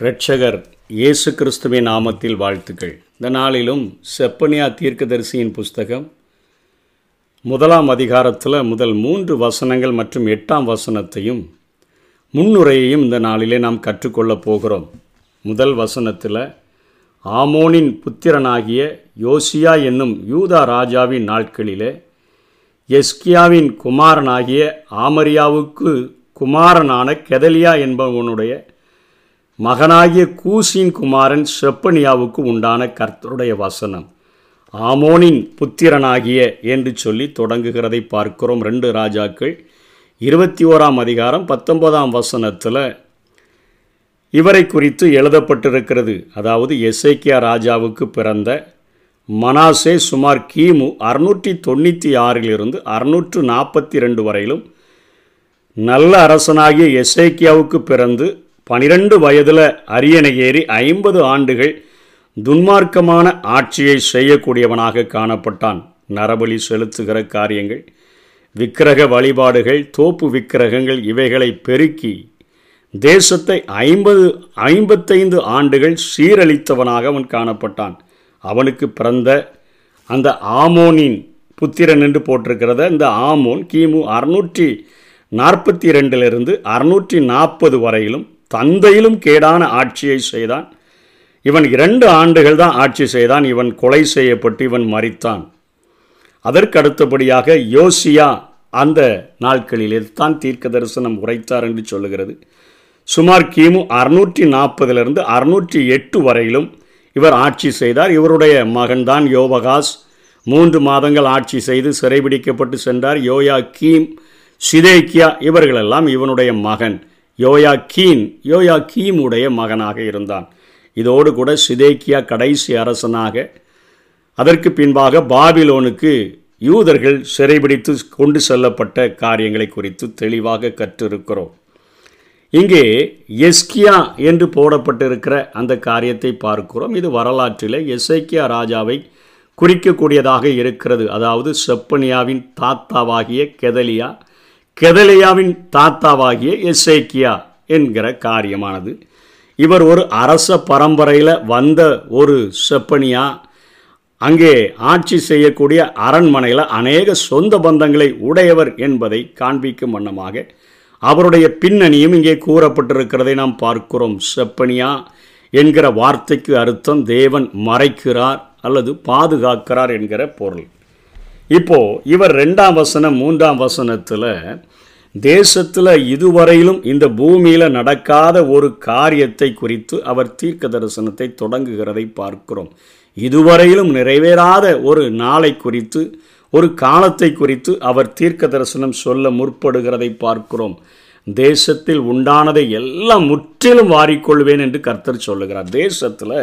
இரட்சகர் இயேசு கிறிஸ்துவின் நாமத்தில் வாழ்த்துக்கள். இந்த நாளிலும் செப்பனியா தீர்க்கதரிசியின் புஸ்தகம் முதலாம் அதிகாரத்தில் முதல் மூன்று வசனங்கள் மற்றும் எட்டாம் வசனத்தையும் முன்னுரையையும் இந்த நாளிலே நாம் கற்றுக்கொள்ளப் போகிறோம். முதல் வசனத்தில் ஆமோனின் புத்திரனாகிய யோசியா என்னும் யூதா ராஜாவின் நாட்களிலே எஸ்கியாவின் குமாரனாகிய ஆமரியாவுக்கு குமாரனான கெதலியா என்பவனுடைய மகனாகிய கூசின் குமாரன் செப்பனியாவுக்கு உண்டான கர்த்தருடைய வசனம். ஆமோனின் புத்திரனாகிய என்று சொல்லி தொடங்குகிறதை பார்க்கிறோம். ரெண்டு ராஜாக்கள். இருபத்தி ஓராம் அதிகாரம் பத்தொன்பதாம் வசனத்தில் இவரை குறித்து எழுதப்பட்டிருக்கிறது. அதாவது எசேக்கியா ராஜாவுக்கு பிறந்த மனாசே சுமார் கிமு அறுநூற்றி தொண்ணூற்றி ஆறிலிருந்து அறுநூற்று நாற்பத்தி ரெண்டு வரையிலும் நல்ல அரசனாகிய எசேக்கியாவுக்கு பிறந்து பனிரெண்டு வயதில் அரியணை ஏறி ஐம்பது ஆண்டுகள் துன்மார்க்கமான ஆட்சியை செய்யக்கூடியவனாக காணப்பட்டான். நரபலி செலுத்துகிற காரியங்கள் விக்கிரக வழிபாடுகள் தோப்பு விக்கிரகங்கள் இவைகளை பெருக்கி தேசத்தை ஐம்பது ஐம்பத்தைந்து ஆண்டுகள் சீரழித்தவனாக அவன் காணப்பட்டான். அவனுக்கு பிறந்த அந்த ஆமோனின் புத்திரன் என்று போட்டிருக்கிறத இந்த ஆமோன் கிமு அறுநூற்றி நாற்பத்தி ரெண்டிலிருந்து அறுநூற்றி நாற்பது வரையிலும் தந்தையிலும் கேடான ஆட்சியை செய்தான். இவன் இரண்டு ஆண்டுகள் தான் ஆட்சி செய்தான். இவன் கொலை செய்யப்பட்டு இவன் மறித்தான் அதற்கு அடுத்தபடியாக யோசியா அந்த நாட்களிலே தான் தீர்க்க தரிசனம் உரைத்தார் என்று சொல்லுகிறது. சுமார் கிமு அறுநூற்றி நாற்பதிலிருந்து அறுநூற்றி எட்டு வரையிலும் இவர் ஆட்சி செய்தார். இவருடைய மகன்தான் யோபகாஸ் மூன்று மாதங்கள் ஆட்சி செய்து சிறைபிடிக்கப்பட்டு சென்றார். யோயா கீம் சிதேக்கியா இவர்களெல்லாம் இவனுடைய மகன். யோயா கீன் யோயா கீமுடைய மகனாக இருந்தான். இதோடு கூட சிதேக்கியா கடைசி அரசனாக அதற்கு பின்பாக பாபிலோனுக்கு யூதர்கள் சிறைபிடித்து கொண்டு செல்லப்பட்ட காரியங்களை குறித்து தெளிவாக கற்றிருக்கிறோம். இங்கே எஸ்கியா என்று போடப்பட்டிருக்கிற அந்த காரியத்தை பார்க்கிறோம். இது வரலாற்றில் எசைக்கியா ராஜாவை குறிக்கக்கூடியதாக இருக்கிறது. அதாவது செப்பனியாவின் தாத்தாவாகிய கெதலியா கெதலியாவின் தாத்தாவாகிய எசேக்கியா என்கிற காரியமானது. இவர் ஒரு அரச பரம்பரையில் வந்த ஒரு செப்பனியா அங்கே ஆட்சி செய்யக்கூடிய அரண்மனையில் அநேக சொந்த பந்தங்களை உடையவர் என்பதை காண்பிக்கும் வண்ணமாக அவருடைய பின்னணியும் இங்கே கூறப்பட்டிருக்கிறதை நாம் பார்க்கிறோம். செப்பனியா என்கிற வார்த்தைக்கு அர்த்தம் தேவன் மறைக்கிறார் அல்லது பாதுகாக்கிறார் என்கிற பொருள். இப்போ இவர் ரெண்டாம் வசனம் மூன்றாம் வசனத்தில் தேசத்தில் இதுவரையிலும் இந்த பூமியில் நடக்காத ஒரு காரியத்தை குறித்து அவர் தீர்க்க தரிசனத்தை தொடங்குகிறதை பார்க்கிறோம். இதுவரையிலும் நிறைவேறாத ஒரு நாளை குறித்து ஒரு காலத்தை குறித்து அவர் தீர்க்க தரிசனம் சொல்ல முற்படுகிறதை பார்க்கிறோம். தேசத்தில் உண்டானதை எல்லாம் முற்றிலும் வாரிக்கொள்வேன் என்று கர்த்தர் சொல்லுகிறார். தேசத்தில்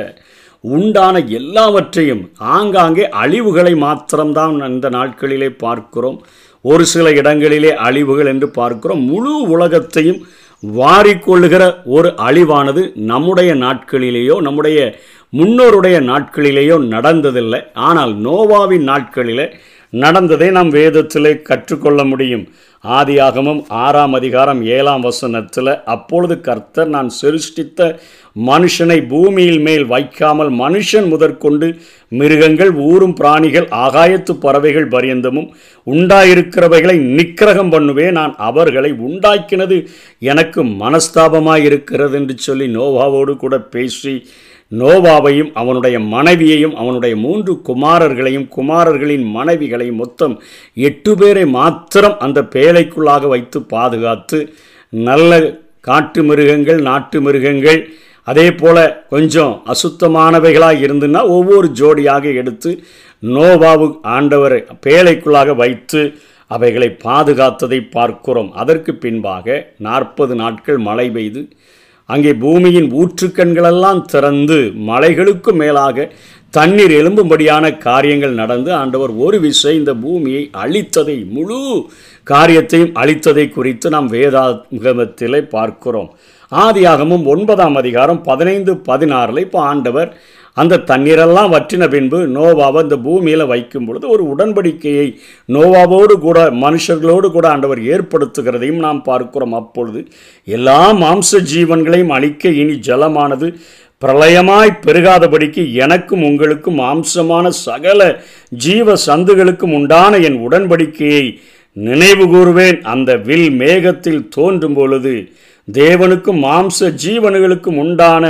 உண்டான எல்லாவற்றையும் ஆங்காங்கே அழிவுகளை மாத்திரம்தான் இந்த நாட்களிலே பார்க்கிறோம். ஒரு சில இடங்களிலே அழிவுகள் என்று பார்க்கிறோம். முழு உலகத்தையும் வாரிக்கொள்ளுகிற ஒரு அழிவானது நம்முடைய நாட்களிலேயோ நம்முடைய முன்னோருடைய நாட்களிலேயோ நடந்ததில்லை. ஆனால் நோவாவின் நாட்களிலே நடந்ததை நாம் வேதத்திலே கற்றுக்கொள்ள முடியும். ஆதியாகமும் ஆறாம் அதிகாரம் ஏழாம் வசனத்தில் அப்பொழுது கர்த்தர் நான் சிருஷ்டித்த மனுஷனை பூமியில் மேல் வைக்காமல் மனுஷன் முதற்கொண்டு மிருகங்கள் ஊரும் பிராணிகள் ஆகாயத்து பறவைகள் பரியந்தமும் உண்டாயிருக்கிறவைகளை நிக்கிரகம் பண்ணுவே. நான் அவர்களை உண்டாக்கினது எனக்கு மனஸ்தாபமாக இருக்கிறது என்று சொல்லி நோவாவோடு கூட பேசி நோவாவையும் அவனுடைய மனைவியையும் அவனுடைய மூன்று குமாரர்களையும் குமாரர்களின் மனைவிகளையும் மொத்தம் எட்டு பேரை மாத்திரம் அந்த பேழைக்குள்ளாக வைத்து பாதுகாத்து நல்ல காட்டு மிருகங்கள் நாட்டு மிருகங்கள் அதே போல் கொஞ்சம் அசுத்தமானவைகளாக இருந்துன்னா ஒவ்வொரு ஜோடியாக எடுத்து நோவாவு ஆண்டவர் பேழைக்குள்ளாக வைத்து அவைகளை பாதுகாத்ததை பார்க்கிறோம். அதற்கு பின்பாக நாற்பது நாட்கள் மழை பெய்து அங்கே பூமியின் ஊற்றுக்கண்களெல்லாம் திறந்து மலைகளுக்கு மேலாக தண்ணீர் எழும்பும்படியான காரியங்கள் நடந்து ஆண்டவர் ஒரு விசை இந்த பூமியை அழித்ததை முழு காரியத்தையும் அழித்ததை குறித்து நாம் வேதாகமத்திலே பார்க்கிறோம். ஆதியாகமும் ஒன்பதாம் அதிகாரம் பதினைந்து பதினாறில் இப்போ ஆண்டவர் அந்த தண்ணீரெல்லாம் வற்றின பின்பு நோவாவை இந்த பூமியில் வைக்கும் பொழுது ஒரு உடன்படிக்கையை நோவாவோடு கூட மனுஷர்களோடு கூட ஆண்டவர் ஏற்படுத்துகிறதையும் நாம் பார்க்கிறோம். அப்பொழுது எல்லா மாம்ச ஜீவன்களையும் அழிக்க இனி ஜலமானது பிரளயமாய் பெருகாதபடிக்கு எனக்கும் உங்களுக்கும் மாம்சமான சகல ஜீவ சந்துகளுக்கும் உண்டான என் உடன்படிக்கையை நினைவு கூறுவேன். அந்த வில் மேகத்தில் தோன்றும் பொழுது தேவனுக்கும் மாம்ச ஜீவனுகளுக்கும் உண்டான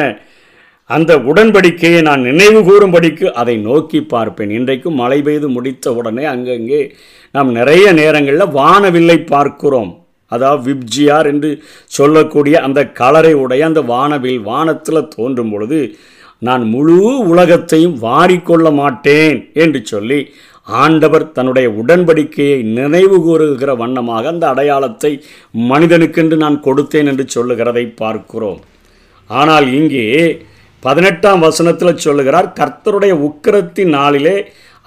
அந்த உடன்படிக்கையை நான் நினைவு கூறும்படிக்கு அதை நோக்கி பார்ப்பேன். இன்றைக்கும் மழை பெய்து முடித்த உடனே அங்கங்கே நாம் நிறைய நேரங்களில் வானவில்லை பார்க்கிறோம். அதாவது விப்ஜியார் என்று சொல்லக்கூடிய அந்த கலரை உடைய அந்த வானவில் வானத்தில் தோன்றும் பொழுது நான் முழு உலகத்தையும் வாரிக்கொள்ள மாட்டேன் என்று சொல்லி ஆண்டவர் தன்னுடைய உடன்படிக்கையை நினைவு கூறுகிற வண்ணமாக அந்த அடையாளத்தை மனிதனுக்கென்று நான் கொடுத்தேன் என்று சொல்லுகிறதை பார்க்கிறோம். ஆனால் இங்கே பதினெட்டாம் வசனத்தில் சொல்லுகிறார் கர்த்தருடைய உக்கிரத்தின் நாளிலே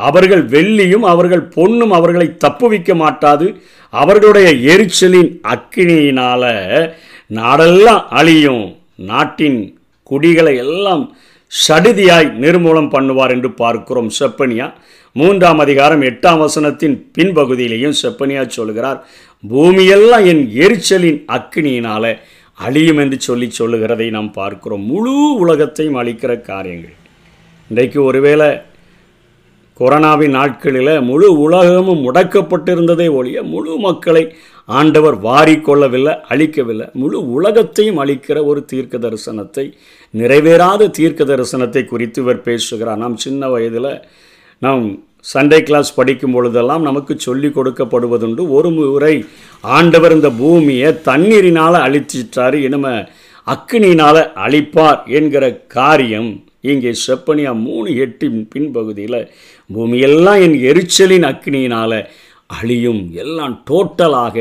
அவர்கள் வெள்ளியும் அவர்கள் பொண்ணும் அவர்களை தப்புவிக்க மாட்டாது. அவர்களுடைய எரிச்சலின் அக்கினியினால நாடெல்லாம் அழியும். நாட்டின் குடிகளை எல்லாம் சடுதியாய் நிர்மூலம் பண்ணுவார் என்று பார்க்கிறோம். செப்பனியா மூன்றாம் அதிகாரம் எட்டாம் வசனத்தின் பின்பகுதியிலையும் செப்பனியா சொல்கிறார் பூமியெல்லாம் என் எரிச்சலின் அக்கினியினால அழியும் என்று சொல்லி சொல்லுகிறதை நாம் பார்க்கிறோம். முழு உலகத்தையும் அழிக்கிற காரியங்கள். இன்றைக்கு ஒருவேளை கொரோனாவின் நாட்களில் முழு உலகமும் முடக்கப்பட்டிருந்ததே ஒழிய முழு மக்களை ஆண்டவர் வாரிக்கொள்ளவில்லை அழிக்கவில்லை. முழு உலகத்தையும் அழிக்கிற ஒரு தீர்க்க தரிசனத்தை நிறைவேறாத தீர்க்க தரிசனத்தை குறித்து இவர் பேசுகிறார். நாம் சின்ன வயதில் நாம் சண்டே கிளாஸ் படிக்கும் பொழுதெல்லாம் நமக்கு சொல்லி கொடுக்கப்படுவதுண்டு. ஒரு முறை ஆண்டவர் இந்த பூமியை தண்ணீரினால் அழிச்சிட்டார். இனிமே அக்கினியினால் அழிப்பார் என்கிற காரியம் இங்கே செப்பனியா மூணு எட்டின் பின்பகுதியில் பூமியெல்லாம் என் எரிச்சலின் அக்னியினால் அழியும். எல்லாம் டோட்டலாக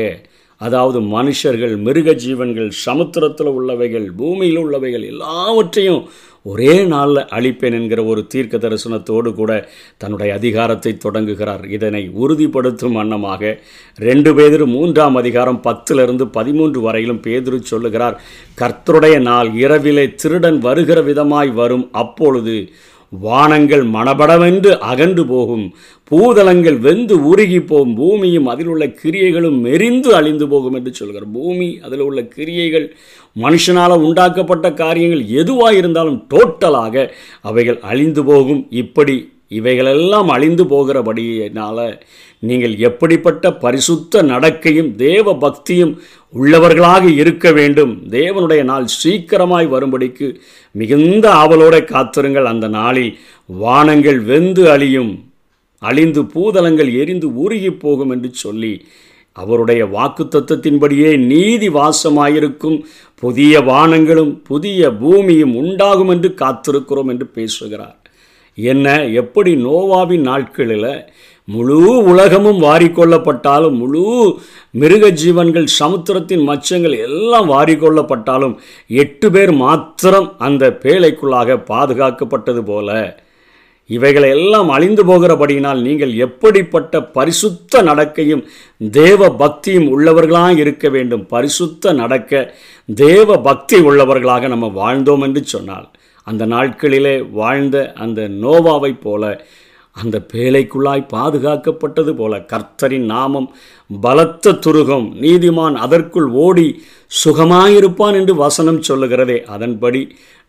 அதாவது மனுஷர்கள் மிருக ஜீவன்கள் சமுத்திரத்தில் உள்ளவைகள் பூமியில் உள்ளவைகள் எல்லாவற்றையும் ஒரே நாளில் அழிப்பேன் என்கிற ஒரு தீர்க்க தரிசனத்தோடு கூட தன்னுடைய அதிகாரத்தை தொடங்குகிறார். இதனை உறுதிப்படுத்தும் வண்ணமாக ரெண்டு பேதிரு மூன்றாம் அதிகாரம் பத்திலிருந்து பதிமூன்று வரையிலும் பேதிரு சொல்லுகிறார் கர்த்தருடைய நாள் இரவிலே திருடன் வருகிற விதமாய் வரும் அப்பொழுது வானங்கள் மணபடவென்று அகன்று போகும். பூதலங்கள் வெந்து உருகி போகும் பூமியும் அதில் உள்ள கிரியைகளும் மெரிந்து அழிந்து போகும் என்று சொல்கிறார். பூமி அதில் உள்ள கிரியைகள் மனுஷனால் உண்டாக்கப்பட்ட காரியங்கள் எதுவாக இருந்தாலும் டோட்டலாக அவைகள் அழிந்து போகும். இப்படி இவைகளெல்லாம் அழிந்து போகிறபடியினால் நீங்கள் எப்படிப்பட்ட பரிசுத்த நடக்கையும் தேவ பக்தியும் உள்ளவர்களாக இருக்க வேண்டும். தேவனுடைய நாள் சீக்கிரமாய் வரும்படிக்கு மிகுந்த ஆவலோடு காத்திருங்கள். அந்த நாளில் வானங்கள் வெந்து அழியும். அழிந்து பூதலங்கள் எரிந்து உருகி போகும் என்று சொல்லி அவருடைய வாக்கு தத்துவத்தின்படியே நீதி வாசமாயிருக்கும். புதிய வானங்களும் புதிய பூமியும் உண்டாகும் என்று காத்திருக்கிறோம் என்று பேசுகிறார். என்ன? எப்படி நோவாவின் நாட்களில் முழு உலகமும் வாரிக்கொள்ளப்பட்டாலும் முழு மிருக ஜீவன்கள் சமுத்திரத்தின் மச்சங்கள் எல்லாம் வாரிக்கொள்ளப்பட்டாலும் எட்டு பேர் மாத்திரம் அந்த பேழைக்குள்ளாக பாதுகாக்கப்பட்டது போல. இவைகளை எல்லாம் அழிந்து போகிறபடியினால் நீங்கள் எப்படிப்பட்ட பரிசுத்த நடக்கையும் தேவ பக்தியும் உள்ளவர்களாக இருக்க வேண்டும். பரிசுத்த நடக்க தேவ பக்தி உள்ளவர்களாக நம்ம வாழ்ந்தோம் என்று சொன்னால் அந்த நாட்களிலே வாழ்ந்த அந்த நோவாவைப் போல அந்த பேழைக்குள்ளாய் பாதுகாக்கப்பட்டது போல கர்த்தரின் நாமம் பலத்த துருகம் நீதிமான் அதற்குள் ஓடி சுகமாயிருப்பான் என்று வசனம் சொல்லுகிறதே. அதன்படி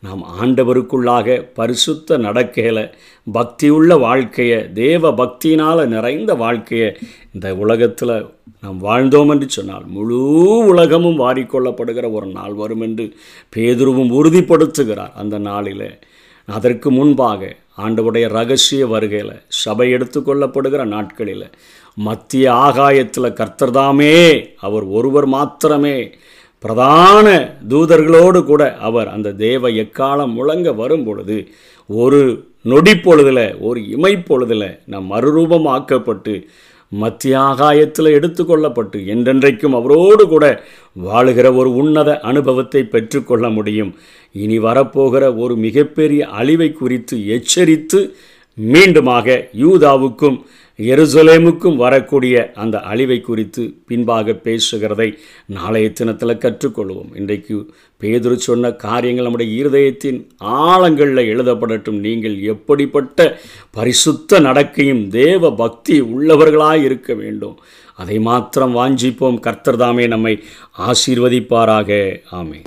நாம் ஆண்டவருக்குள்ளாக பரிசுத்த நடக்கையில் பக்தியுள்ள வாழ்க்கையை தேவ பக்தியினால் நிறைந்த வாழ்க்கையை இந்த உலகத்தில் நாம் வாழ்ந்தோம் என்று சொன்னால் முழு உலகமும் வாரிக்கொள்ளப்படுகிற ஒரு நாள் வரும் என்று பேதுருவும் உறுதிப்படுத்துகிறார் அந்த நாளில். அதற்கு முன்பாக ஆண்டவுடைய ரகசிய வருகையில் சபை எடுத்துக்கொள்ளப்படுகிற நாட்களில் மத்திய ஆகாயத்தில் கர்த்தர்தாமே அவர் ஒருவர் மாத்திரமே பிரதான தூதர்களோடு கூட அவர் அந்த தேவ எக்காலம் முழங்க வரும் பொழுது ஒரு நொடி பொழுதில் ஒரு இமை பொழுதில் நம் மறுரூபமாக்கப்பட்டு மத்திய ஆகாயத்தில் எடுத்துக்கொள்ளப்பட்டு என்றென்றைக்கும் அவரோடு கூட வாழுகிற ஒரு உன்னத அனுபவத்தை பெற்றுக்கொள்ள முடியும். இனி வரப்போகிற ஒரு மிகப்பெரிய அழிவை குறித்து எச்சரித்து மீண்டுமாக யூதாவுக்கும் எருசலேமுக்கும் வரக்கூடிய அந்த அழிவை குறித்து பின்பாக பேசுகிறதை நாளைய தினத்தில் கற்றுக்கொள்வோம். இன்றைக்கு பேதுரு சொன்ன காரியங்கள் நம்முடைய இருதயத்தின் ஆழங்களில் எழுதப்படட்டும். நீங்கள் எப்படிப்பட்ட பரிசுத்த நடக்கையும் தேவ பக்தி உள்ளவர்களாக இருக்க வேண்டும். அதை மாத்திரம் வாஞ்சிப்போம். கர்த்தர்தாமே நம்மை ஆசீர்வதிப்பாராக. ஆமே